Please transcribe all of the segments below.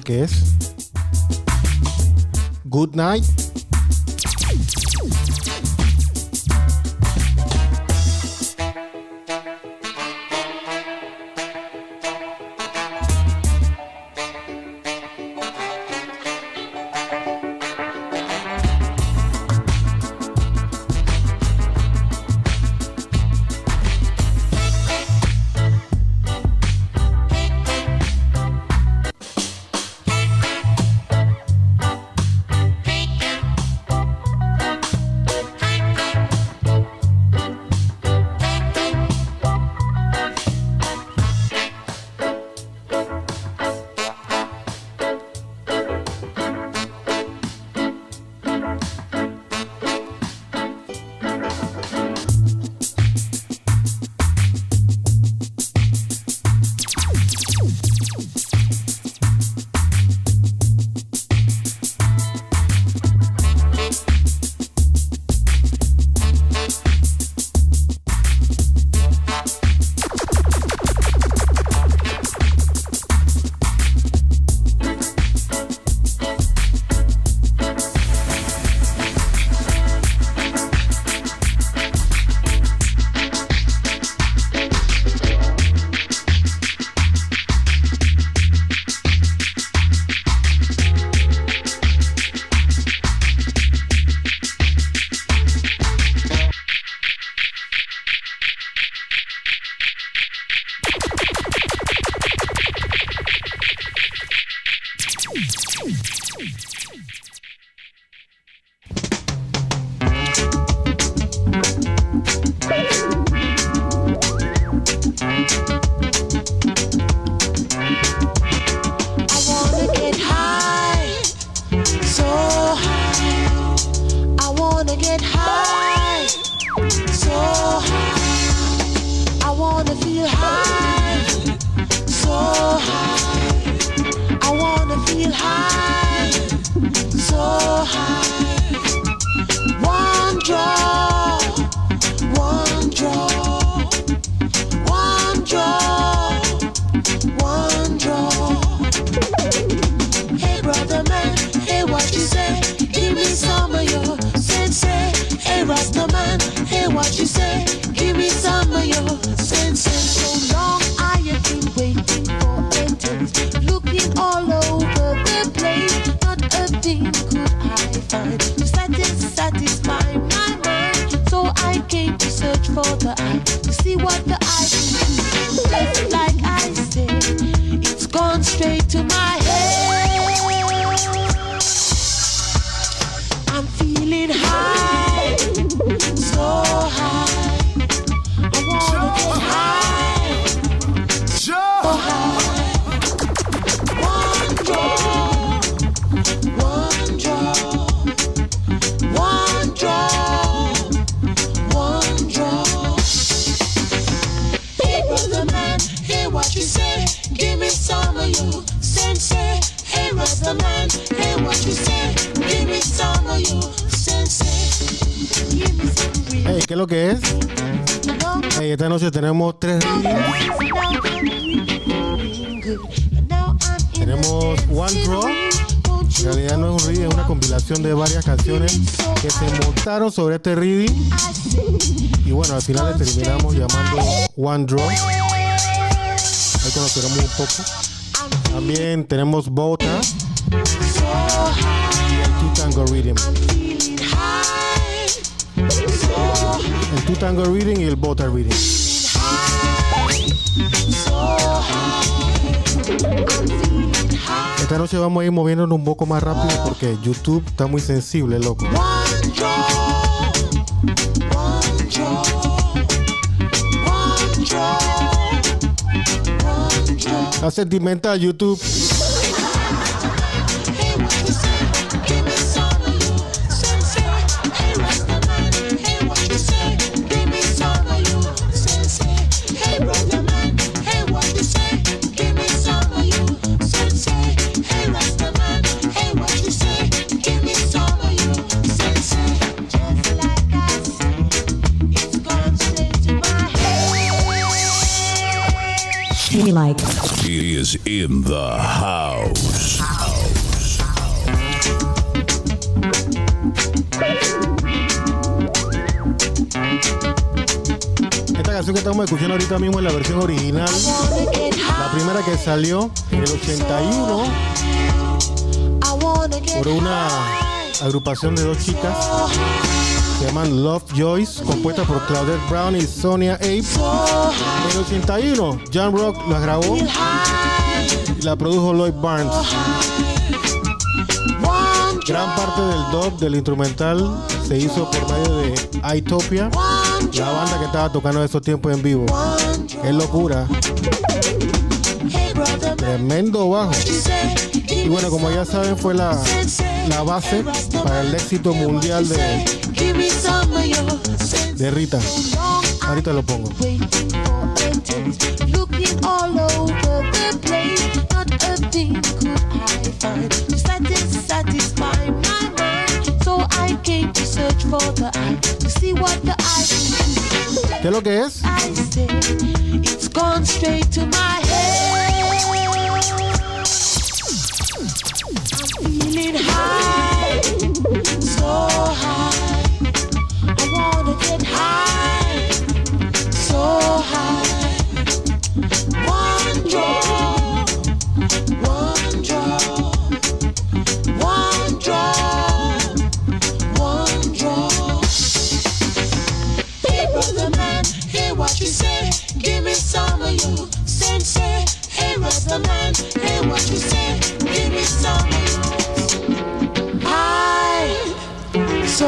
es. ¿Qué es straight to my head. Que es? Good night. tenemos tres Tenemos One Draw. En realidad no es un reading, es una compilación de varias canciones que se montaron sobre este reading. Y bueno, al final le terminamos llamando One Draw. Ahí conoceremos un poco. También tenemos Bota y el Two Tango Rhythm. Two Tango Reading y el Bota Reading. Esta noche vamos a ir moviéndonos un poco más rápido porque YouTube está muy sensible, loco. La sentimental YouTube. In the house. Esta canción que estamos escuchando ahorita mismo es la versión original. La primera que salió en el 81 por una agrupación de dos chicas se llaman Love Joyce, compuesta por Claudette Brown y Sonia Abe. En el 81, John Rock la grabó la produjo Lloyd Barnes. Gran parte del dub del instrumental se hizo por medio de Itopia, la banda que estaba tocando en esos tiempos en vivo. Qué locura. Tremendo bajo. Y bueno, como ya saben, fue la, la base para el éxito mundial de, Rita. Ahorita lo pongo. Not a thing could I find to satis- satisfy my mind. So I came to search for the eye to see what the eye can do. ¿Qué es lo que es? I say it's gone straight to my head. I'm feeling high, so high. What you say. Give me some. High, so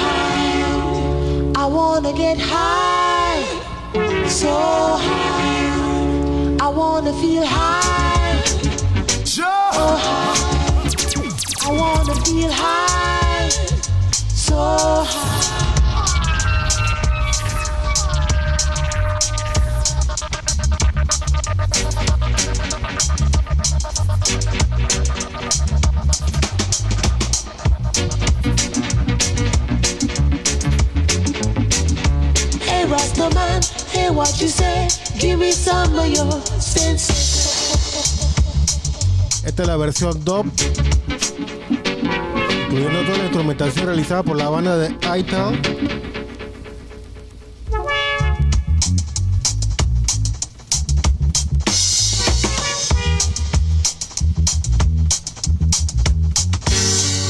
high. I wanna get high, so high. I wanna feel high, so high. I wanna feel high, Esta es la versión dub, incluyendo toda la instrumentación realizada por la banda de iTown.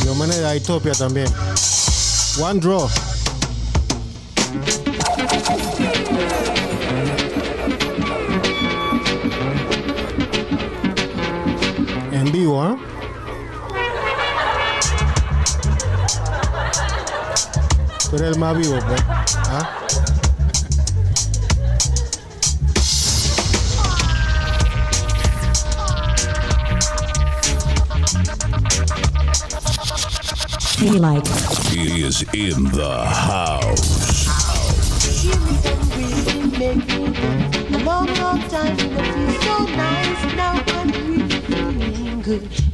Y homenaje de Itopia también. One Draw. Tú el más vivo, pues. ¿Ah? He like He is in the house. Give me some reason, make me good. A long, long time to feel so nice. Now I'm really feeling good.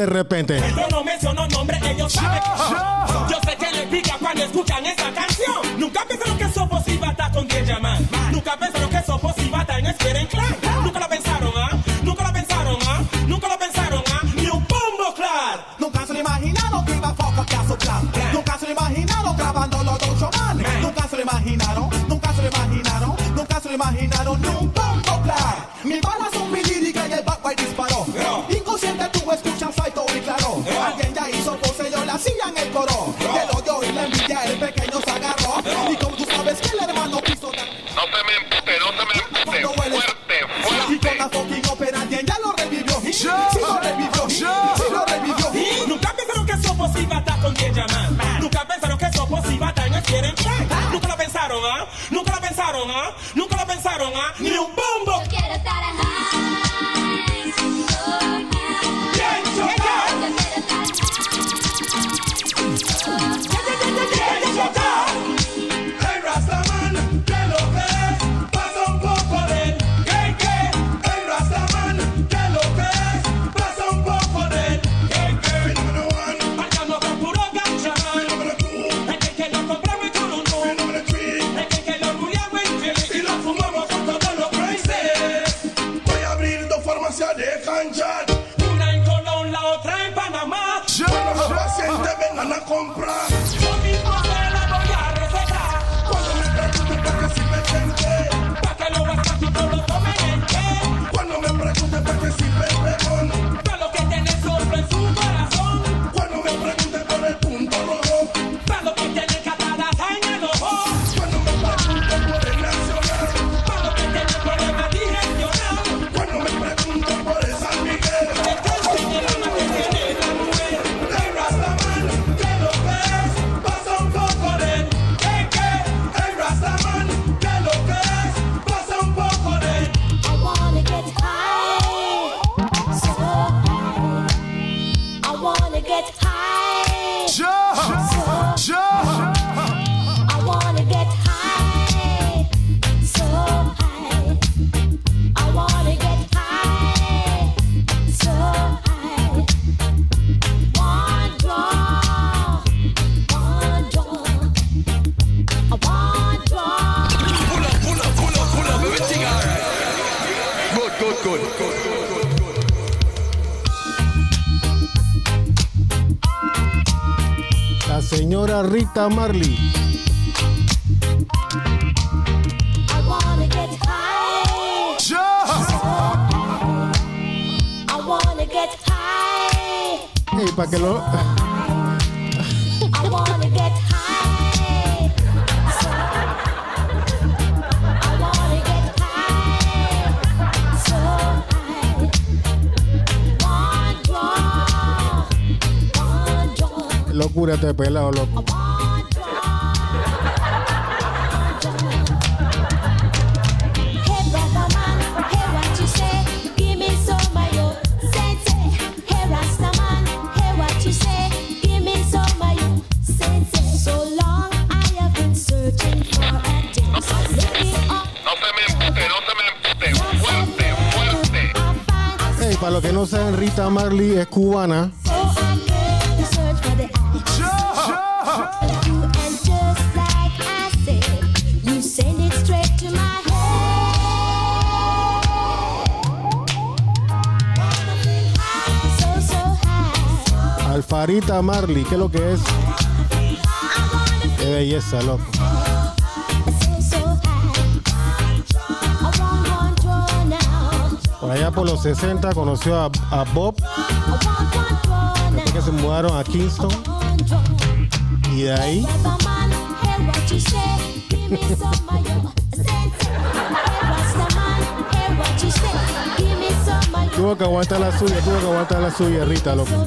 de repente. Yo no menciono nombres, ellos saben. Yo, yo. yo sé que les pica cuando escuchan esta canción. Nunca pensaron que Sopos iba estar con 10 llamadas. Nunca pensaron que Sopos iba estar en Esperen Clan. Rita Marley. Y para que lo... Locura te pelado, oh, loco. Marley es cubana. Alfarita Marley, ¿qué es lo que es? Qué belleza, loco. por los 60 conoció a, Bob, que se mudaron a Kingston. Y de ahí... tuvo que aguantar la suya, tuvo que aguantar la suya, Rita, loco.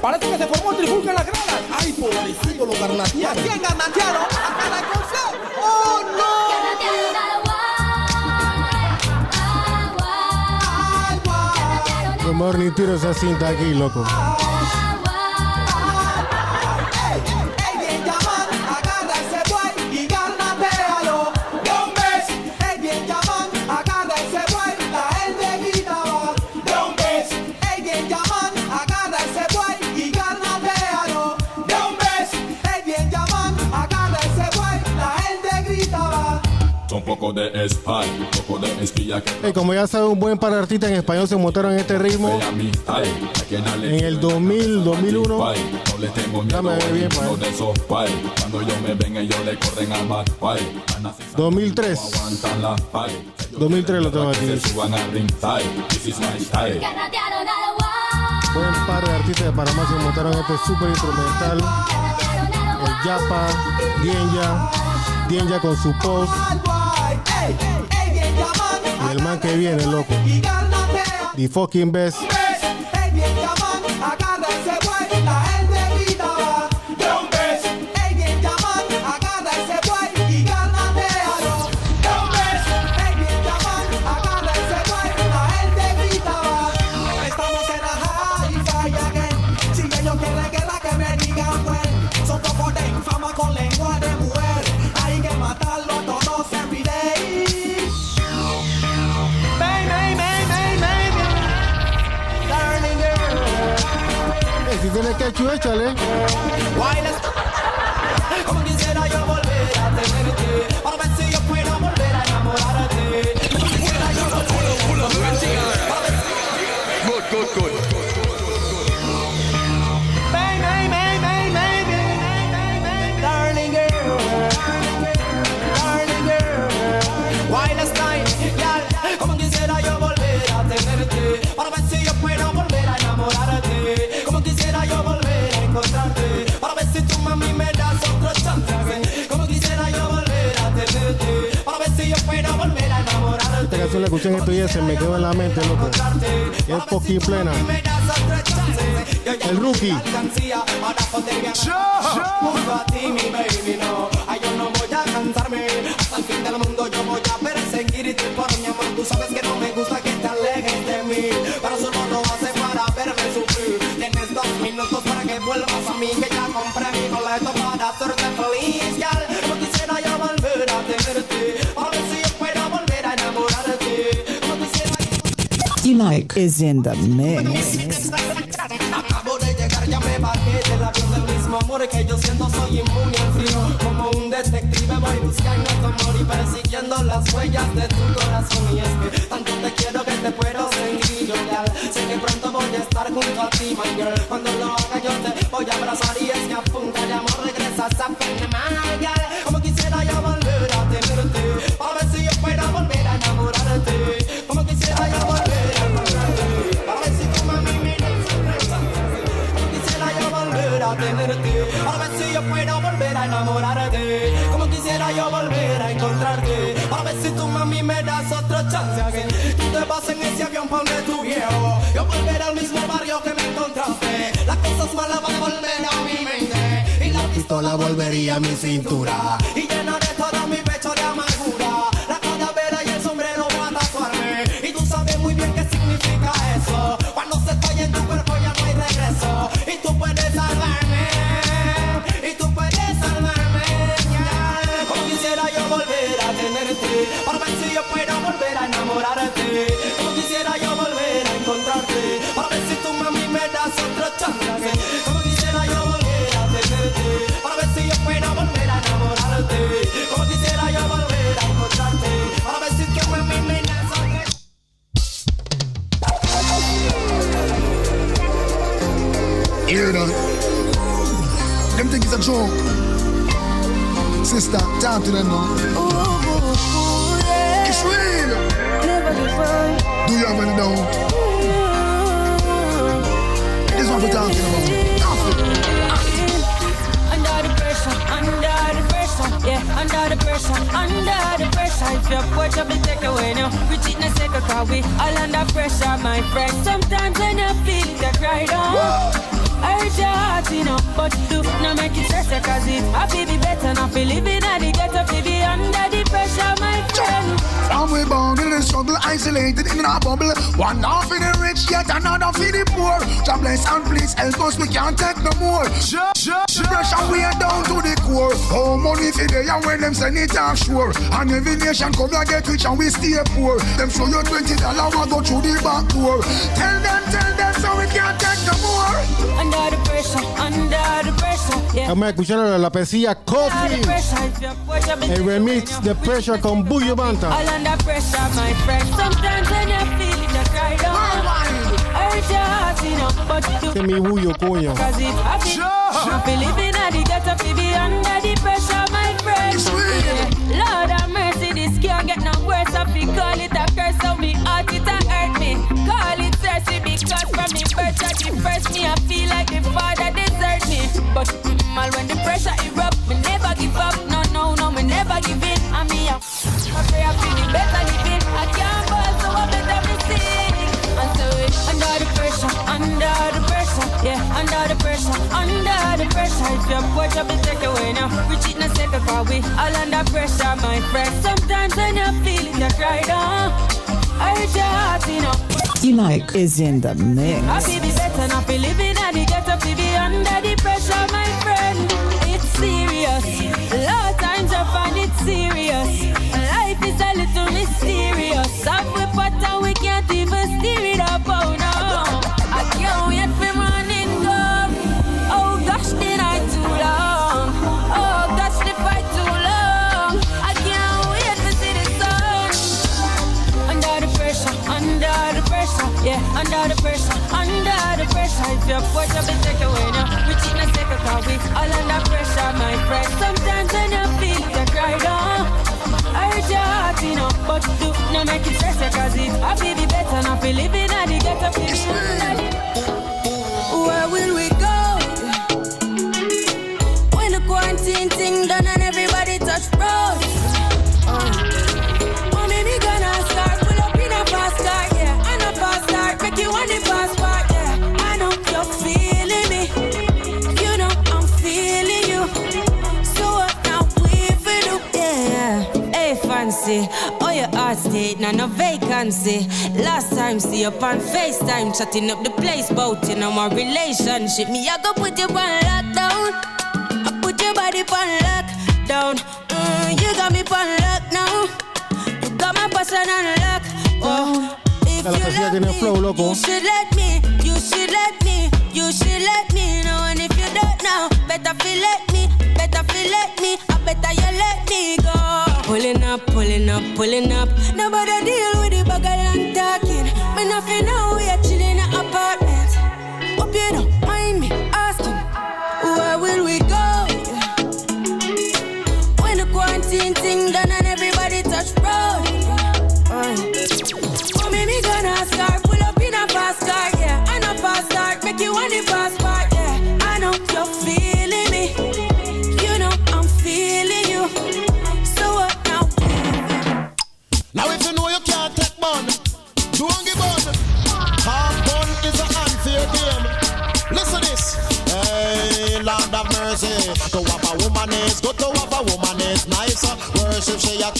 Parece que se formó trifulca en las gradas. ¡Ay, pobrecito, lo garnatearon! quién garnatearon? ¡Hasta la canción! ¡Oh, no! Morning, tiro esa cinta aquí, loco. Y eh, como ya saben un buen par de artistas en español se montaron en este ritmo. En el 2000, 2001. Dame bien, pa. 2003. 2003 lo tengo aquí. Buen par de artistas de Panamá se montaron este super instrumental. El Yapa, Dienja, Dienja con su post. Y el man que viene, loco. The fucking best. Kizileke chue chale. Wireless. Con quisiera yo volver a. canción la escuché en estos días se me quedó en la mente, loco. Es poqui plena. El rookie. Yo, yo. minutos para que vuelvas a mí que ya compré mi boleto para hacerte feliz like is in the mix. Acabo de llegar, ya me bajé del avión del mismo amor que yo siento, soy inmune al frío. Como un detective voy buscando tu amor y persiguiendo las huellas de tu corazón. Y es que tanto te quiero que te puedo sentir yo, gal. Sé que pronto voy a estar junto a ti, my girl. Cuando lo haga yo te voy a abrazar y es que a punta de amor regresas a volver a A ver si yo puedo volver a enamorarte Como quisiera yo volver a encontrarte. A ver si tu mami me das otra chance again. Tú te vas en ese avión pa' donde tu viejo Yo volveré al mismo barrio que me encontraste. Las cosas malas van a volver a mi mente Y la pistola volvería a mi cintura To them now. It's real. Do you any doubt? This is what we're talking about. Under the pressure, under the pressure, yeah, under the pressure, under the pressure. If your watch up and take away now, we cheat in a second, cause we all under pressure, my friend. Sometimes when you feel it, you cry down. I hurt your heart, you know, but do not make it stress, cause it happy be better, not feel living at the ghetto, feel be under the pressure, my friend. And we bound in the struggle, isolated in our bubble. One half for the rich, yet another for the poor. God bless and please help us, we can't take no more. The pressure we are down to the core. How money for they and when them send it offshore. And every nation come here get rich and we stay poor. Them show you twenty dollar, go through the back door. Tell them, Vamos a escuchar la, la pesilla the Coffee. pressure, if your watch up and El remix de we Pressure cheat con Buju Banton. All under pressure, my friend. Sometimes when you feel it, you cry down. Hurt your heart, you know, but you Este es mi bullo, coño. Cause it happy. Happy living at the ghetto, fi under the pressure, my friend. Yeah. Lord have mercy, this can't get no worse. I fi call it a curse, so me heart it a hurt me. Call it thirsty because from me birth at the first me, I feel like the father pressure erupt, me never give up. No, no, no, me never give in. I mean, I I pray I feel the better living. I can't fall, so I better sing. And so it under the pressure, under the pressure, yeah, under the pressure, under the pressure. If your watch up and take away now, we cheat in a second, cause we all under pressure, my friend. Sometimes when you feel it, you cry down. I hurt your heart, you know. Like is in the mix. I feel be better, not be living at the ghetto, feel be under the pressure, my friend. A times I find it serious. Life is a little mysterious. Some we we can't even steer it up, oh no. I can't wait for morning. Oh gosh, the night too long. Oh gosh, the fight too long. I can't wait to the sun. Under the pressure, under the pressure, yeah, under the pressure, under the pressure. If your watch up and take away now, cause we all under pressure, my friend. Sometimes when you feel you cry down. I hurt your heart, you know, but do not make it stress you, cause it happy be better, not be living at the ghetto, feel Where will we go? When the quarantine thing done a no vacancy. Last time, see up on FaceTime, chatting up the place, bout you know my relationship. Me, I go put you on lockdown. I put your body on lockdown. Mm, you got me on lock now. You got my person on lock. Oh, if La casilla tiene flow, loco. you should let me, you should let me, you should let me know. And if you don't know, better feel let me, better feel let me, I better you let me go. Pulling up, pulling up, pulling up. Nobody deal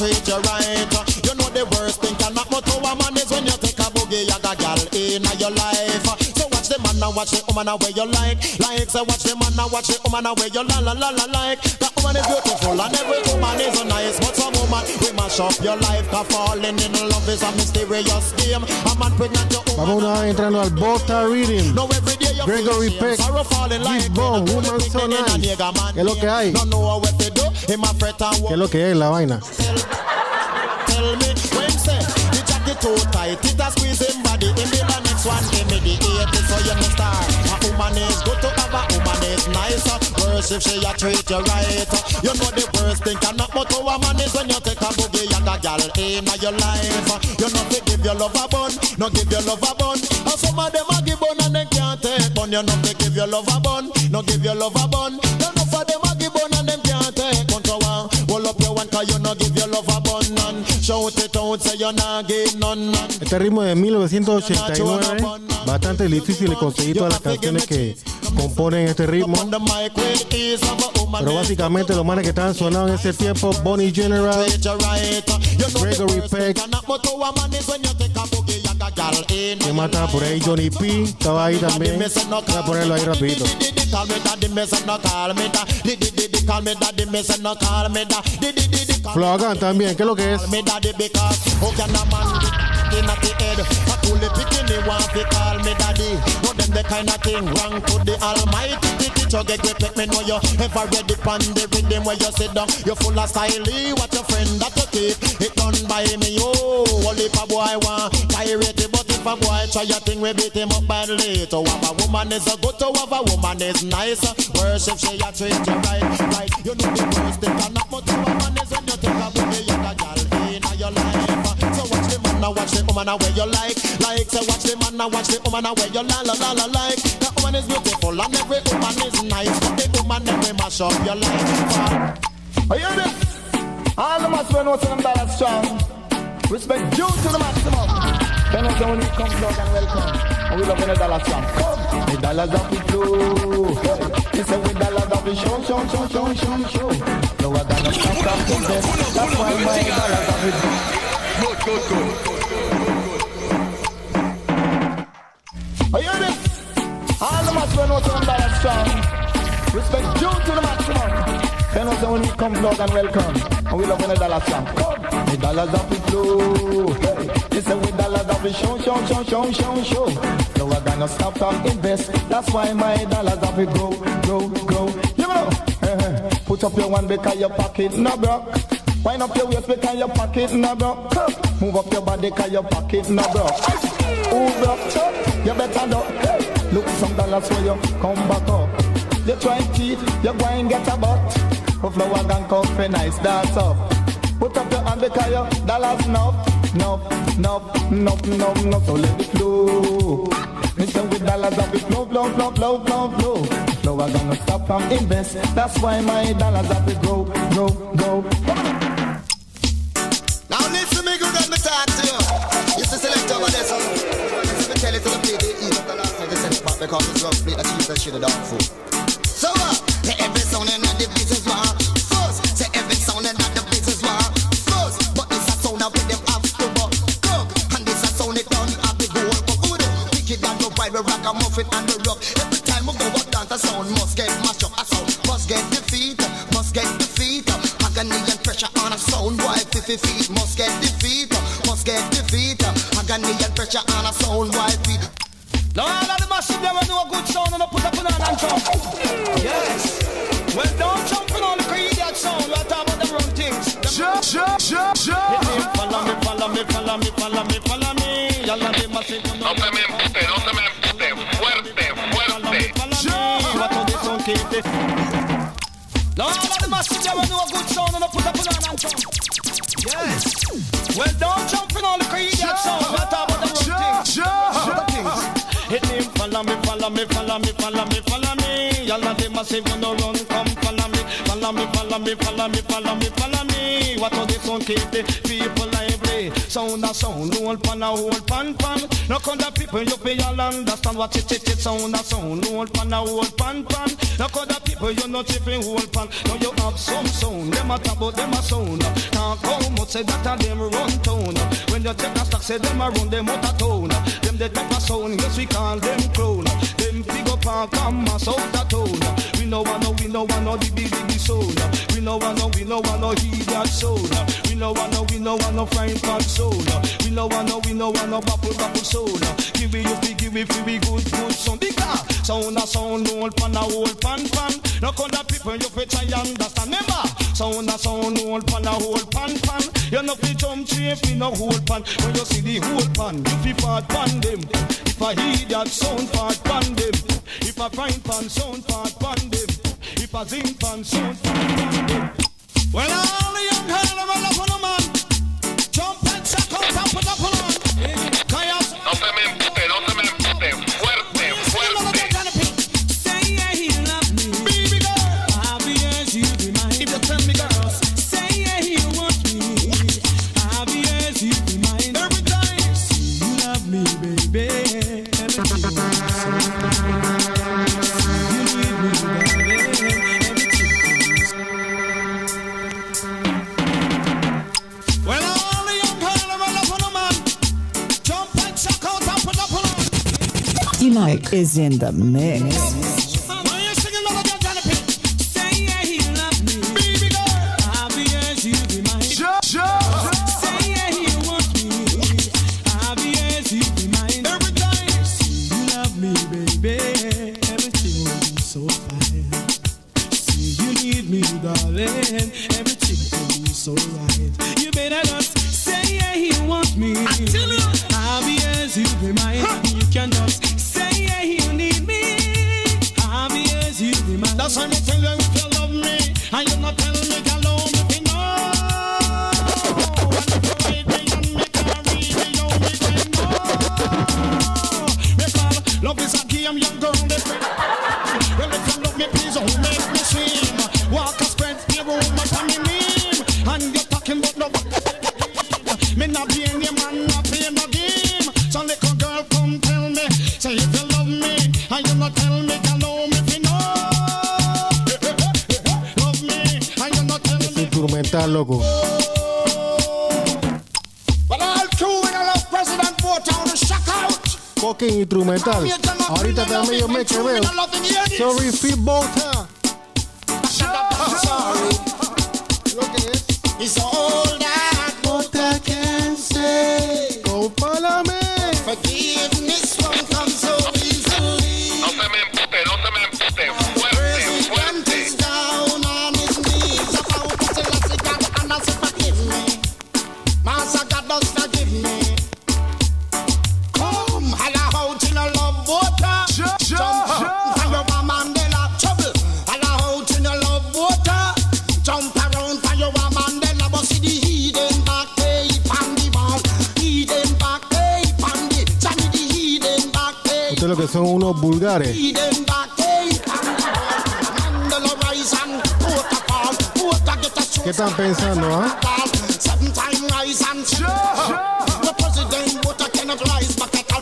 treat you right. You know the worst thing can knock me to a man is when you take a boogie, you got gal in your life. So watch the man and watch the woman and where you like. Like so watch the man and watch the woman and where you la la la la like. That woman is beautiful and every woman is nice, but some woman we mash up your life. Cause falling in love is a mysterious game. A man pregnant your Vamos una entrando al Bota Reading. No every day you Gregory Peck, sorrow falling like Big Bone, Woman So Nice. ¿Qué es lo que hay? No know what to do. Him a fret and ¿Qué es lo que es la vaina? tell me when say the jacket too tight, it a squeeze him body. Be the next one, give me the eight, so you may start. A woman is good to have a woman is nice. Worse if she a treat you right. You know the worst thing can knock but a man is when you take a boogie and a gal in your life. You know to give your love a bun, no give your love a bun. And some of them a give bun and they can't take bun. You know to give your love a bun, no give your love a bun. None of them a give bun and them can't take bun. So uh, Este ritmo de 1989, bastante difícil de conseguir todas las canciones que componen este ritmo. Pero básicamente los manes que estaban sonando en ese tiempo, Bonnie General, Gregory Peck. ¿Qué más está por ahí? Johnny P. Estaba ahí también. Voy a ponerlo ahí rapidito. Flogan también, ¿qué es lo que es? Them the kind of thing wrong to the almighty. Titi chugga get make me know you ever ready pon the rhythm where you sit down. You full of style, eh, what your friend that you keep. It done by me, oh. Only if a boy want pirate but if a boy try a thing, we beat him up badly. To have a woman is a good, to have a woman is nice. Worship she a treat you right, right. You know the worst thing not but to a man is when you take a boogie, now, watch the woman where you like, like. So watch the man now, watch the woman where you la la la la like. The woman is beautiful and every woman is nice, but the woman we mash up your life. Are you me? All the men know say them dollars strong. Respect due to the maximum. Then us when we come plug and welcome. And we love when the dollars strong. Come, the dollars of the flow. He said we dollars of the show, show, show, show, show, show. No, I got no stop, stop, stop. That's why my dollars of the Good, good, good. Are you me? All the men know say them dollars strong. Respect due to the maximum. Then us when we come plug and welcome. And we love when the strong. Come, the dollars of the flow. Hey, He said we dollars of the show, show, show, show, show, show. No, I gonna stop from invest. That's why my dollars of it grow, grow, grow. You know, put up your one because your pocket no broke. Wind up your waist because your pocket no broke. Move up your body because your pocket no broke. Who broke? Huh? You better. Hey. Look some dollars for you come back up. You try cheat, you go and get a butt. Of flower and coffee, nice dance up. Put up your hand because your dollars no, no, no, no, no, no. So let it flow. Listen with dollars of it flow, flow, flow, flow, flow, flow. Flow are gonna stop from invest. That's why my dollars of it grow, grow, grow. because it's roughly a cheap that shit down for. So uh, say every sound and the business one first. Say every sound and the business one first. But this a sound that with them have to work. Cook. And this a sound it down at the goal for good. Wicked and the wild, the rock a muffin and the rock. Every time we go up dance, a sound must get mashed up. A sound must get defeated. must get defeated. Agony and pressure on a sound. Why 50 feet must get defeated. must get defeated. Agony and pressure on a sound. Why the good sound put up an and jump. Yes. Well, don't jump on the sound. About the wrong things. Sure, sure, sure, sure. Follow me, follow me, follow me, follow me, follow me. Y'all. No good sound put up an and jump. Yes. Well, don't jump follow me, follow me, follow me, follow me. Y'all are the massive, you know run, come follow me, follow me, follow me, follow me, follow me, follow me. What all this one keep the people lively? Sound a sound, roll pan a whole pan pan. No of people you pay all understand what it it it sound a sound, roll pan a whole pan pan. No of people you not chipping whole pan. Now you have some sound, them a talk them a sound. Can't come out say that a them run town. When you take a stock say them a run them out a town. They take a sound, yes we call them clown. Them big up and come mass out the town. We no want no, we no want no the big big sound. We no want no, we no want no idiot sound. We no want no, we no no frying pan sound. We no want no, we no want no bubble bubble sound. Give me you give fi we good good sound. Bigger sound a sound old pan a old pan pan. No of people you fi try understand. Remember sound a sound old pan a old pan pan. You no fi jump tree fi no whole pan. When you see the whole pan, you fi part pan them. If I hear that sound part pan them. If a frying pan sound part pan them. If a zinc pan sound part pan them. Well, all the young girls are up on a man. Jump and out and put up on. You like is in the mix. A game, young girl. They play. Well, if you love me, please don't make me swim. Walk a spread room up on me name, and you're talking about love. Me not paying your man, not paying no game. So little girl, come tell me, say if you love me and you not tell me, girl, how me fi know. Love me and you not tell me. Instrumental, loco. Instrumental. Ahorita también yo me que veo. Sorry, Fit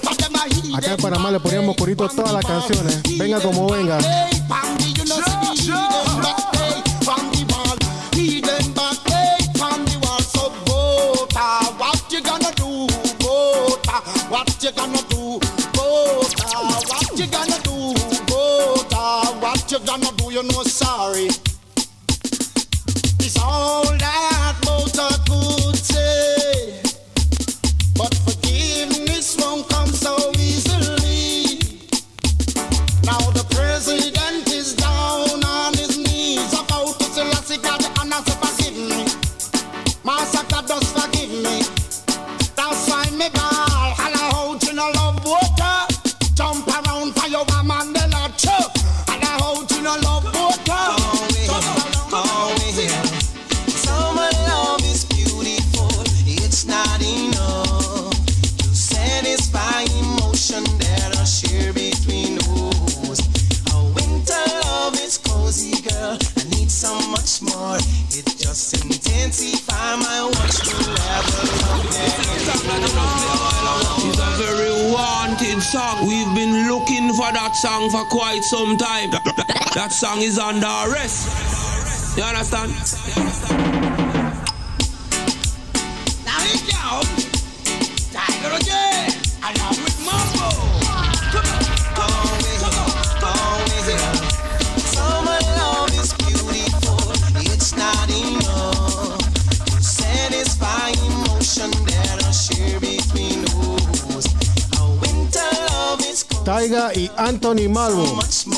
For them a hidden Acá en Panamá le poníamos corito a todas las canciones. Venga como venga. That song is under arrest. You understand? Now. Tiger again. With Mambo. Come on, come on, Taiga y Anthony Malvo. So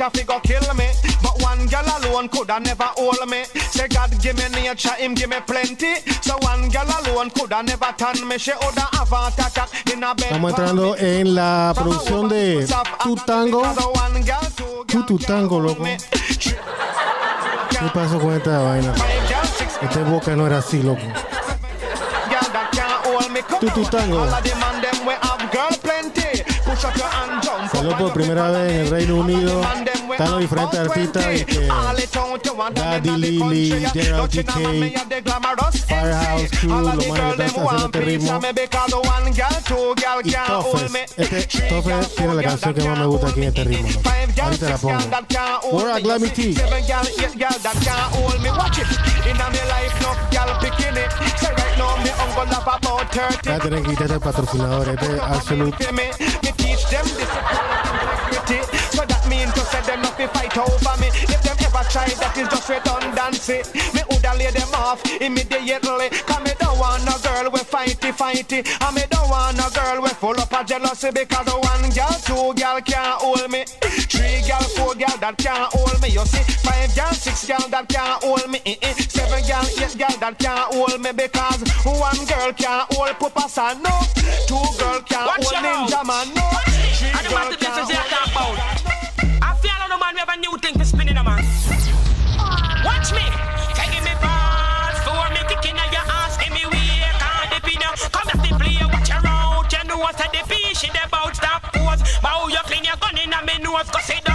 doctor fi go kill me. But one girl alone coulda never hold me. Say God give me nature, him give me plenty. So one girl alone coulda never turn me. She woulda have a attack in a bed. Estamos entrando en la producción de Tu Tango. Tu Tu Tango, loco. ¿Qué pasó con esta vaina? Este boca no era así, loco. Tu Tu Tango. por primera vez en el Reino Unido. Están los diferentes artistas. Este, Daddy Lily, Gerald TK, Firehouse Crew, los manes que están haciendo este ritmo. Y Toffes. Este, Toffes tiene la canción que más me gusta aquí en este ritmo. ¿no? Ahorita la pongo. Where I Glammy T. Ya tienen que quitar el patrocinador. Este es Absolute. to say them not be fight over me. If them ever try, that is just redundancy. Me woulda lay them off immediately. Cause me don't want a girl with fighty fighty. And me don't want a girl with full up of jealousy. Because one girl, two girl can't hold me. Three girl, four girl that can't hold me. You see, five girl, six girl that can't hold me. Eh, eh. Seven girl, eight girl that can't hold me. Because one girl can't hold Papa San, no. Two girl can't Watch hold Ninja Man, no. Man. Watch me. Take me balls for me kicking your ass. Me in. Come the play, watch. You know the she stop pose. Bow your clean your gun in a me go sit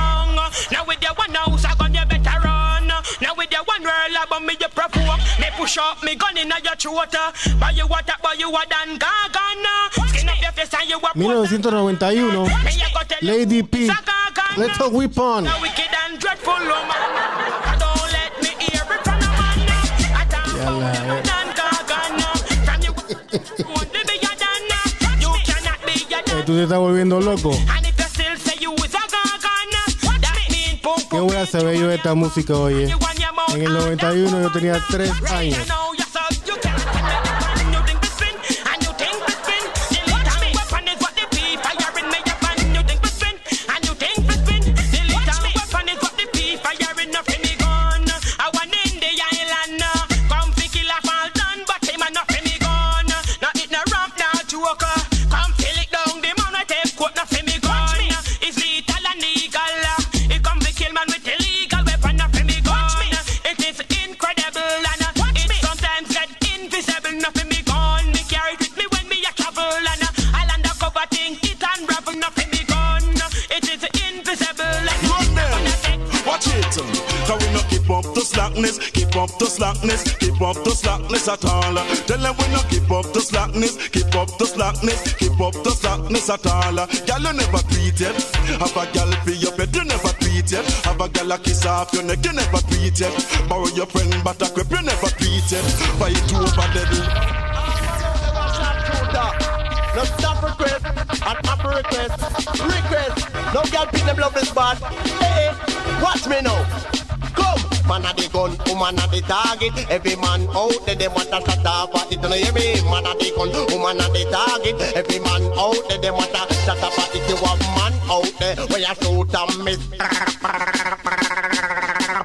push up me gun in your throat. Buy you what up, buy you what done gagan. Skin up your face and you up. 1991. Lady P. Let's talk weapon. Now wicked and dreadful, oh man. Don't let me hear it from the man. I don't Yalla, eh. done gagan. From you, want to be a done. You cannot be a Eh, done. tú te estás volviendo loco. And if you still say you is a gagan, that mean boom, Qué buena se ve yo esta música, oye. En el 91 yo tenía 3 años. You never tweet yet. Have a girl for your bed, you never tweet yet. Have a girl a kiss off your neck, you never tweet yet. Borrow your friend, but a crib, you never tweet yet. Fight over the No stop request and up request. Request. No girl pick them love this bad. Hey, watch me now. Come, man a the gun, woman a the target. Every man out there they want shut up at it. Know hear me? Man a the gun, woman a the target. You shoot and miss.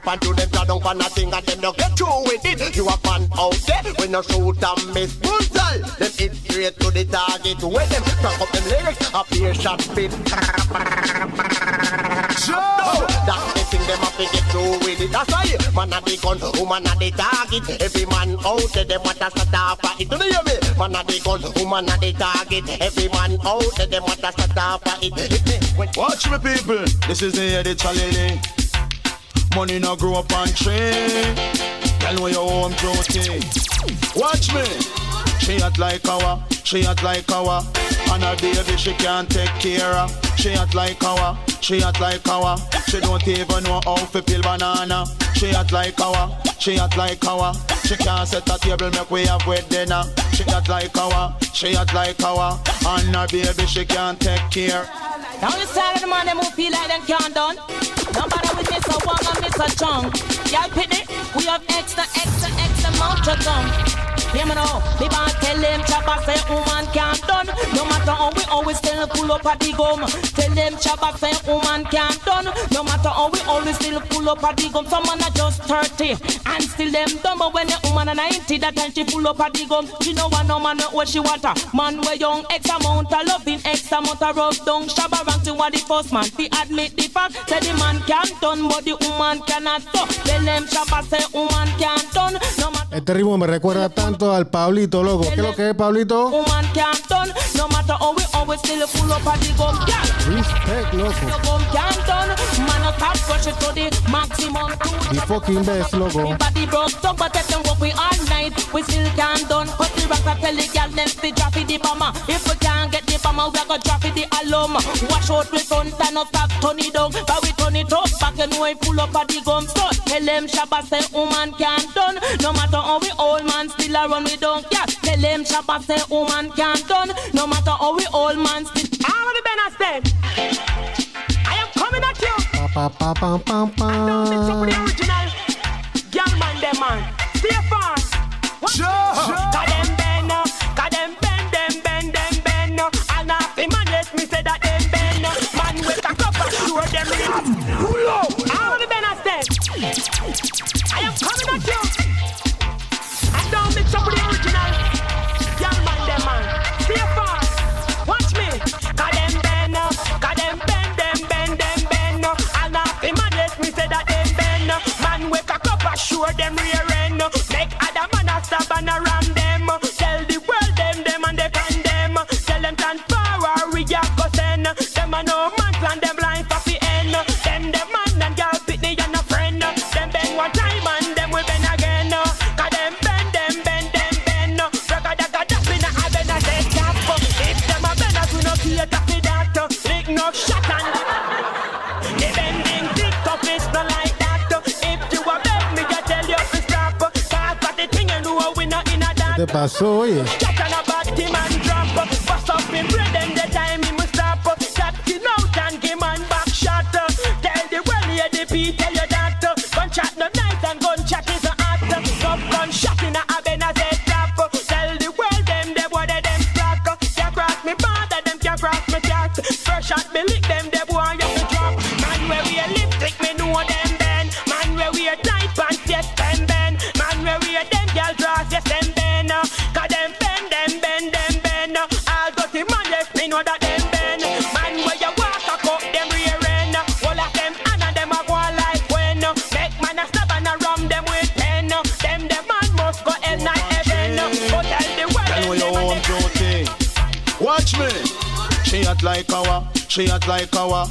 And do them shut down for nothing and them no get through with it. You have man out there when you shoot and miss. Brutal, them hit straight to the target. When them crack up them lyrics, a peer shot spit. That's why man a the gun, woman a the target. Every man out there them want to start off at it. Do you hear me? Man a the gun, woman a the target. Every man out there them want to start off at it. Watch me people, this is the edit challenge. Money no grow up on tree. Tell me your home duty. Watch me. She act like our, she act like our. And her baby she can't take care of. She act like our, she act like our. She don't even know how to peel banana. She act like our, she act like our. She can't set a table make we have with dinner. She act like our, she act like our. And her baby she can't take care. Now the side the man, them who feel like them can't done. Nobody with Mr. Wong and Mr. Chung. Y'all pity? We have extra, extra, extra amount of tongue. Hear me now, the band tell them Shabba say woman can't done. No matter how we always still pull up at the gum. Tell them Shabba say woman can't done. No matter how we always still pull up at the gum. Some man are just 30 and still them dumb. But when the woman a 90, that time she pull up at the gum. She know what no man know what she want. Man we young, X amount of loving, X amount of rub down. Shabba rank to what the first man. Fi admit the fact, say the man can't done, but the woman cannot. So tell them Shabba say woman can't done. No matter Este ritmo me recuerda tanto al Pablito, loco. ¿Qué es lo que es, Pablito? woman can't done. No matter how we always still pull up at the gum. Girl, Respect, loco. The gum can't done. Man a top push it to the maximum. The fucking best, loco. Everybody broke down, but if them work we all night, we still can't done. But the rock tell the girl them fi drop it the bomber. If we can't get the bomber, we go drop it the alum. Wash out we front and not stop turn it down. But we turn it up back and we pull up at the gum. So tell them Shabba say woman can't done. No matter how we old man still a run we don't yeah. Tell them Shabba say woman can't done. No matter how we old man still. I'm the Benas then. I am coming at you. Pam, Don't mix up with the original. them man. Stay fast. What? Cause them bend, uh, cause them bend, them bend, them bend. uh, And half man let me say that them bend. uh, Man with a cup of sure them Pull up. How the bend step? I am coming at you. I don't mix up sure them rear that. ¿Qué she act like our.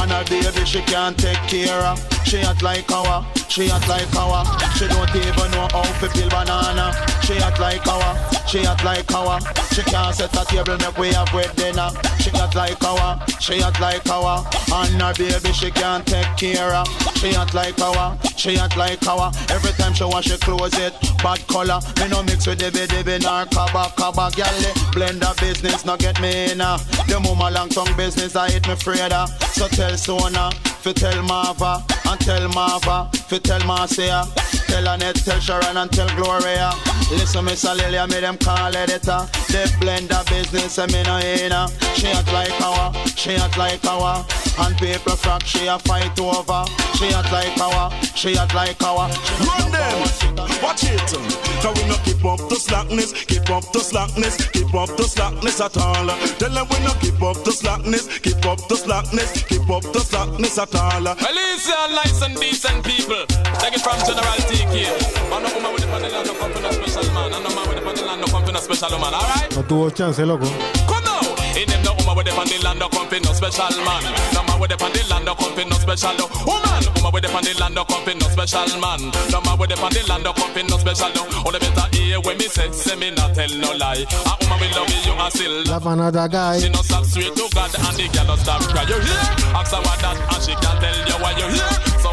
And her baby she can't take care of. She act like our, she act like our. She don't even know how to peel banana. She act like our, she act like our. She can't set a table make we have with dinner. She act like our, she act like our. And her baby she can't take care of. She act like our, she act like our. Every time she wash she close it, bad color. Me no mix with the baby nor kaba kaba gyal. Blend the business, no get me uh. The mama long tongue business, I hit me Freda. So tell Sona, fi tell Marva, and tell Marva, fi tell Marcia. Tell Annette, tell Sharon, and tell Gloria. Listen, Miss Lilia, me them call editor. They blend the business, and me no in. She act like our, she act like our. And people frack, she a fight over. She act like our, she act like our. Run them, watch it. Cause we no keep up the slackness, keep up the slackness, keep up the slackness at all. Tell them we no keep up the slackness, keep up the slackness, keep up the slackness at all. Well, it's uh, nice and decent people. Take it from General TK. Man, no woman with the panel and no come for no special man. And no man with the panel and no come for no special woman. Alright? No tuvo chance, loco. Now. In them woman with the panel and no come for no special man. No man with the panel and no come for no special no woman. Woman with the panel and no come for no special man. No man with the panel and no come for no special no. All the better hear when me say, say me not tell no lie. A woman will love you and still Love another guy. she no stop straight to God and the girl no stop cry. You hear? Ask her what that and she can tell you why you hear. So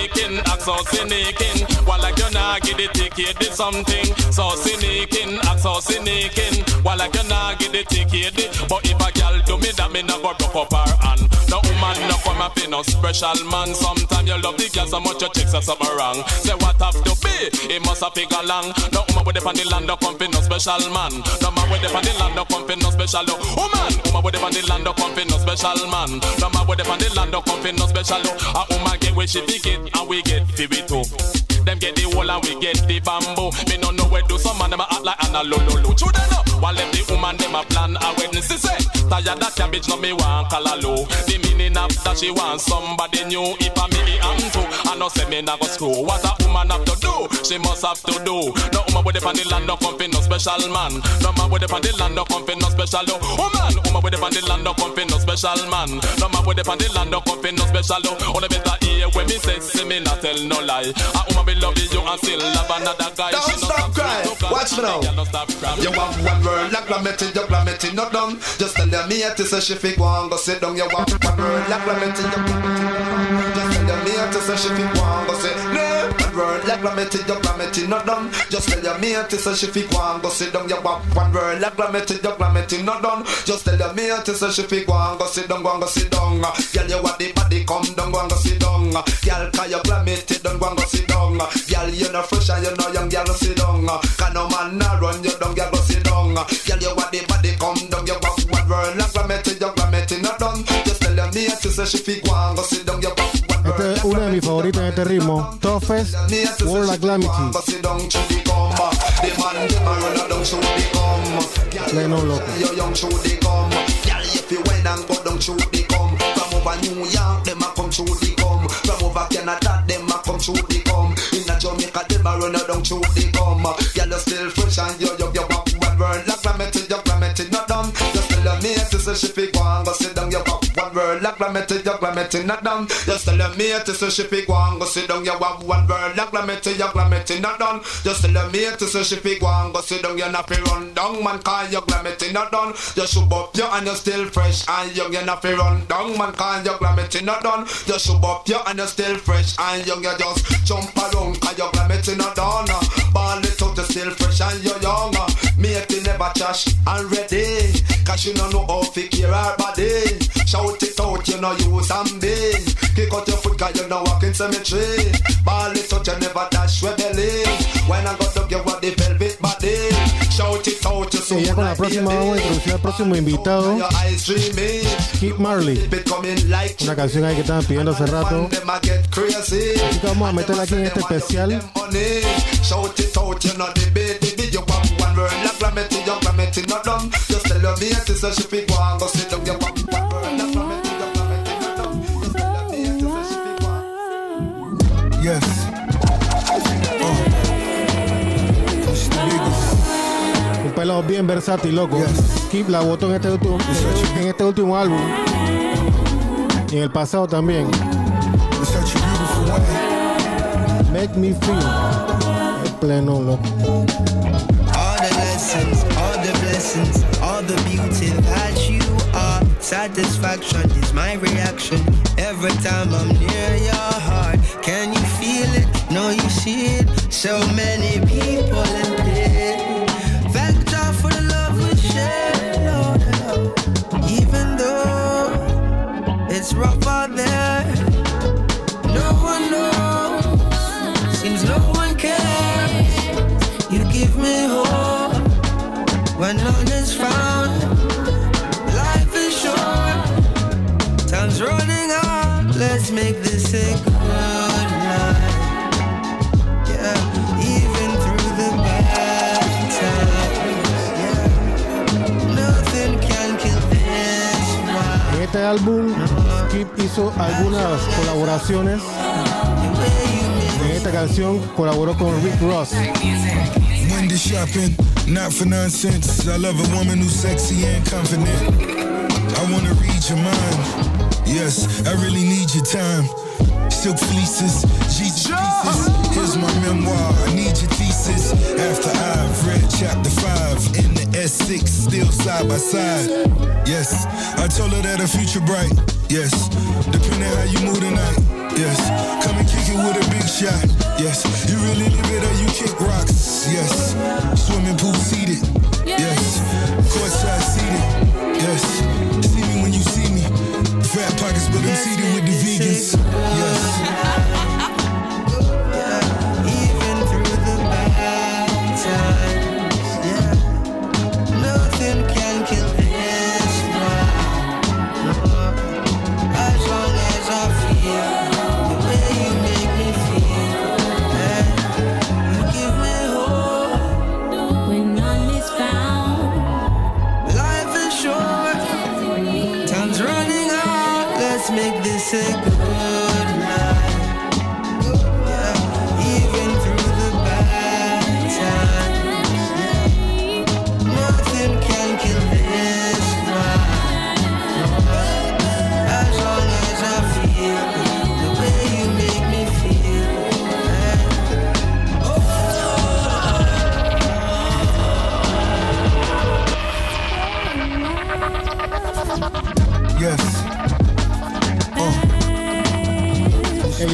cynical, act so cynical. While like you not get the ticket, did something. So cynical, act so cynical. While like you not get the ticket, but if a girl do me that, me go broke up her hand. No woman no come up in no special man. Sometimes you love the girl so much you check say something wrong. Say what have to be, it must have figure long. No woman with the pan the land no come no special man. No man with the pan the land no come no special no woman. Woman with the pan the land no come no special man. No man with the pan the land no come no special no. A woman get where she be get and we get fi we too. Them get the whole and we get the bamboo. Me no know where do some man them a act like Anna Lolo. True they know. While them the woman them a plan a wedding. See say tired that cabbage no me want call her low. The meaning of that she want somebody new. If I me am too, I know say me nah go screw. What a woman have to do, she must have to do. No woman with the pan the land no come no special man. No man with the pan the land no come no special no woman. Woman with the pan the land no come no special man. No man with the pan the land no come no special oh. no. Only better hear when me say, say me not tell no lie. A woman be love you and still love another guy. Don't She stop crying. Watch me now. the girl no stop crying. You have one word like lamenting, you lamenting, not done. Just tell your mate to say she go and go sit down. You have one word like lamenting, you lamenting. Just tell your mate to say she go and go sit down word like gramity, your gramity no done. Just tell your mate so she fi go and go sit down. Your wap one word like gramity, your gramity no done. Just tell your mate so she fi go and go sit down, go and go sit down. Girl, you want the body come down, go and go sit down. Girl, cause your gramity don't go and go sit down. Girl, you no fresh and you no young, girl, sit down. Cause no man no run you down, girl, go sit down. Girl, you want the body come down, your wap one word like gramity young through the gum. Girl, if you went and go down through the gum. From over New York, them a come through the gum. From over Canada, them a come through the gum. In a Jamaica, them a run down through the gum. Girl, you still fresh and you you you a sister, she fi go and go sit down, you walk one word like grammatic, your grammatic not done. You still a me, sister, she fi go and go sit down, you walk one word like grammatic, your grammatic not done. You still a me, sister, she fi go and go sit down, you not fi run down, man, cause your grammatic not done. You shoot up you and you're still fresh and young, you not fi run down, man, cause your grammatic not done. You shoot up you and you're still fresh and young, you just jump around, cause your grammatic not done. Ball it out, you're still fresh and you're young. Make it never trash and ready. Cause don't know how to care body. Shout it out, you know. Kick out your foot, cause you know walk in cemetery. Ball it out, you never dash rebelling. When I got up, you got the velvet body. Shout it out, you so Y ya con la próxima vamos a introducir al próximo invitado, Marley. Una canción ahí que estaban pidiendo hace rato. Así que vamos a meterla aquí en este especial. Money. Shout it out, you know the baby. Did you want one word like grammatic, your grammatic not done. Just tell your mate, sister, she fi go and go sit down. You want one word like grammatic, your grammatic not done. Just tell your mate, sister, she fi go and Yes. Uh. It's the biggest. Un pelado bien versátil, loco. Kid la botó en este último, en este último álbum. Y en el pasado también. Make me feel. Es pleno, loco. Satisfaction is my reaction every time I'm near your heart. Can you feel it? No, you see it. So many people in pain. Thank God for the love we share, Lord. Even though it's rough out there, no one knows. Seems no one cares. You give me hope este álbum, Kid hizo algunas colaboraciones. En esta canción colaboró con Rick Ross. Wendy shopping, not for nonsense. I love a woman who's sexy and confident. I wanna read your mind. Yes, I really need your time. Silk fleeces, Jesus pieces. Here's my memoir. I need your thesis. After I've read chapter five in S6, still side by side. Yes, I told her that her future bright. Yes, depending how you move tonight. Yes, come and kick it with a big shot. Yes, you really live it or you kick rocks. Yes, swimming pool seated. Yes, courtside seated. Yes, see me when you see me. Fat pockets, but I'm seated with the vegans. Yes.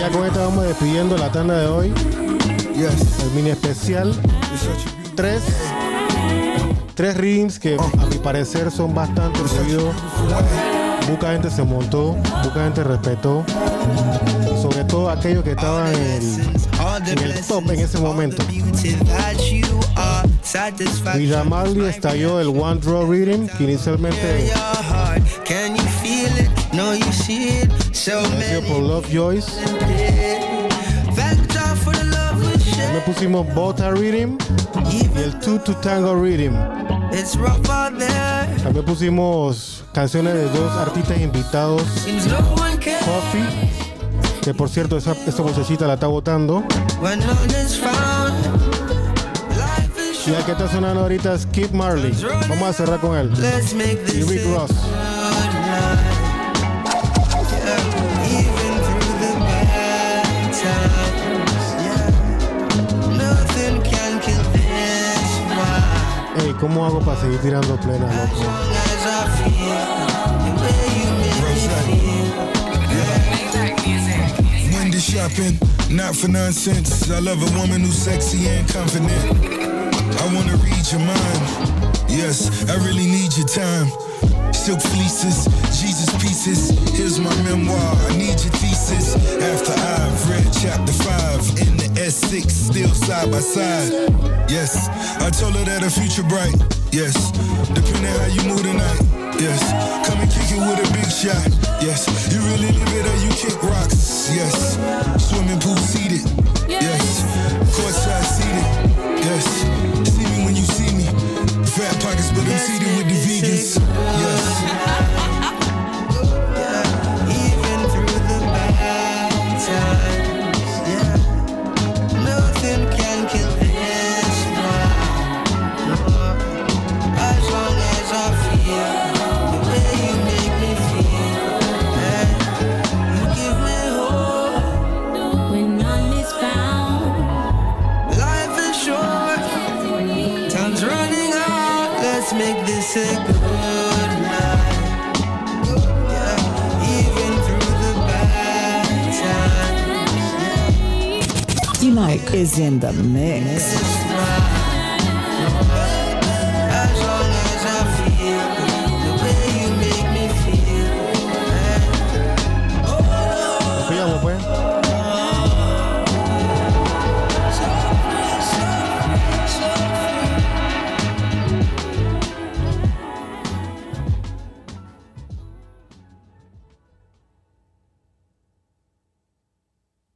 Ya con esto vamos despidiendo la tanda de hoy. El mini especial. Tres. Tres rings que a mi parecer son bastante ruidos. Mucha gente se montó, mucha gente respetó. Sobre todo aquellos que estaban en el, en el top en ese momento. that you are satisfied. Villa Marley estalló el One Draw Reading, que inicialmente can you feel it? No, you see it. So Gracias many por Love Joys. Thank God for the love we share. También pusimos Bota Riddim y el Two to Tango Riddim. It's rough out there. También pusimos canciones de dos artistas invitados. Seems no one cares Koffee, que por cierto esa, esa vocecita la está votando. when none is found. Life is Y el que está sonando ahorita es Kid Marley. Vamos a cerrar con él. Let's make Y this Rick a Ross. ¿Cómo hago para seguir tirando plena, loco? Wendy shopping, not for nonsense. I love a woman who's sexy and confident. I wanna read your mind. Yes, I really need your time. Silk fleeces, Jesus pieces. Here's my memoir. I need your thesis. After I've read chapter five in the S6, still side by side. Yes, I told her that her future bright. Yes, depending how you move tonight. Yes, come and kick it with a big shot. Yes, you really live it or you kick rocks. Yes, swimming pool seated. Yes, courtside seated. Yes, see me when you see me. Fat pockets, but I'm seated with the vegans. Is in the mix.